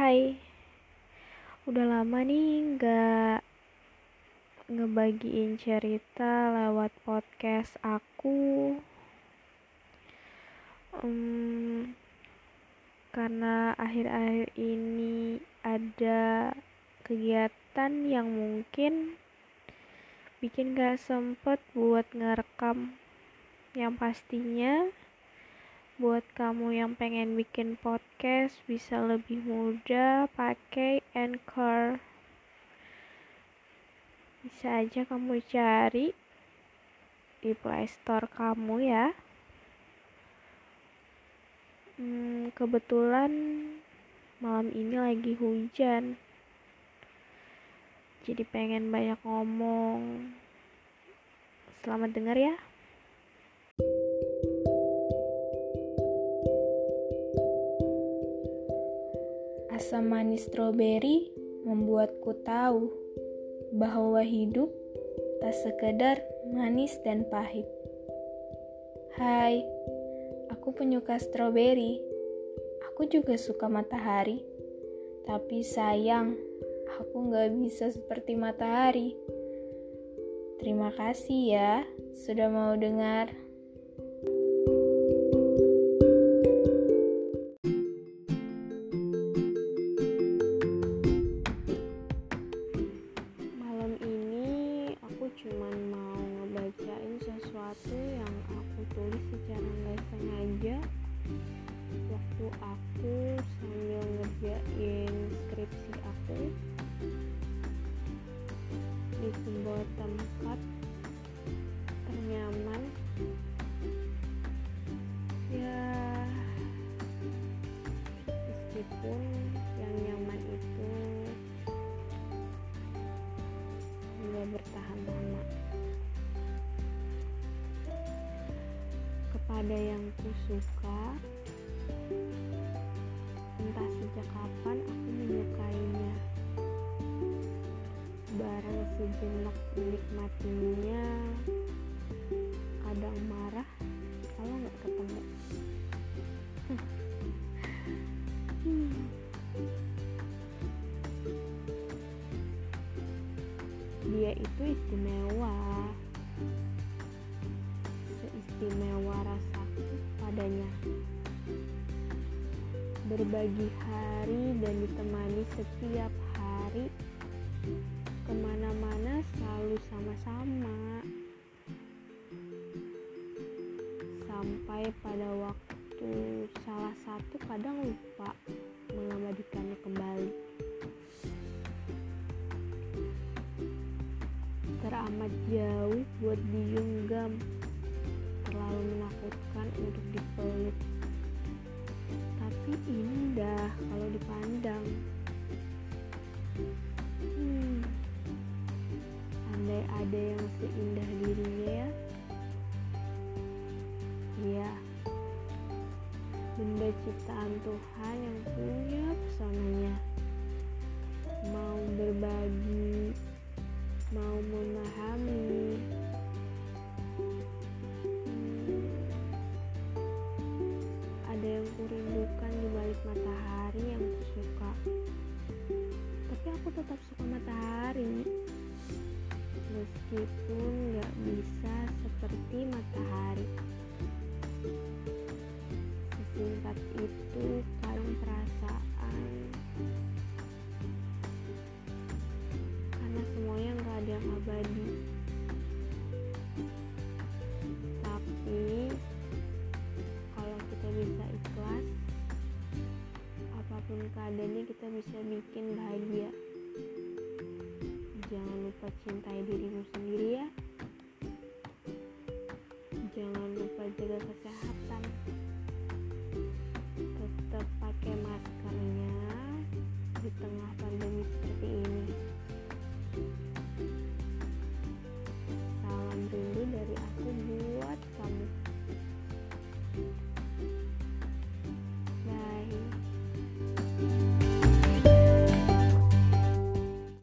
Hai, udah lama nih nggak ngebagiin cerita lewat podcast aku. Um, karena akhir-akhir ini ada kegiatan yang mungkin bikin gak sempet buat ngerekam yang pastinya buat kamu yang pengen bikin podcast bisa lebih mudah pakai Anchor. Bisa aja kamu cari di Play Store kamu ya. Hmm, kebetulan malam ini lagi hujan. Jadi pengen banyak ngomong. Selamat dengar ya. Asam manis stroberi membuatku tahu bahwa hidup tak sekedar manis dan pahit. Hai, aku penyuka stroberi. Aku juga suka matahari. Tapi sayang, aku gak bisa seperti matahari. Terima kasih ya sudah mau dengar. Yang aku tulis secara nggak sengaja. Waktu aku sambil ngerjain skripsi aku di sebuah tempat ternyaman kepada yang ku suka entah sejak kapan aku menyukainya. Barang sejenak menikmatinya kadang marah kalau nggak ketemu. Dia itu istimewa seistimewa rasaku padanya. Berbagi hari dan ditemani setiap hari. Ke mana-mana selalu sama-sama. Sampai pada waktu salah satu kadang lupa mengabadikannya kembali. Teramat jauh buat digenggam ada yang seindah dirinya ya. Iya. Benda ciptaan Tuhan yang punya pesonanya mau berbagi mau memahami keadaannya kita bisa bikin bahagia. Jangan lupa cintai dirimu sendiri ya. Jangan lupa jaga kesehatan. Tetap pakai maskernya di tengah pandemi seperti ini. Salam rindu dari aku.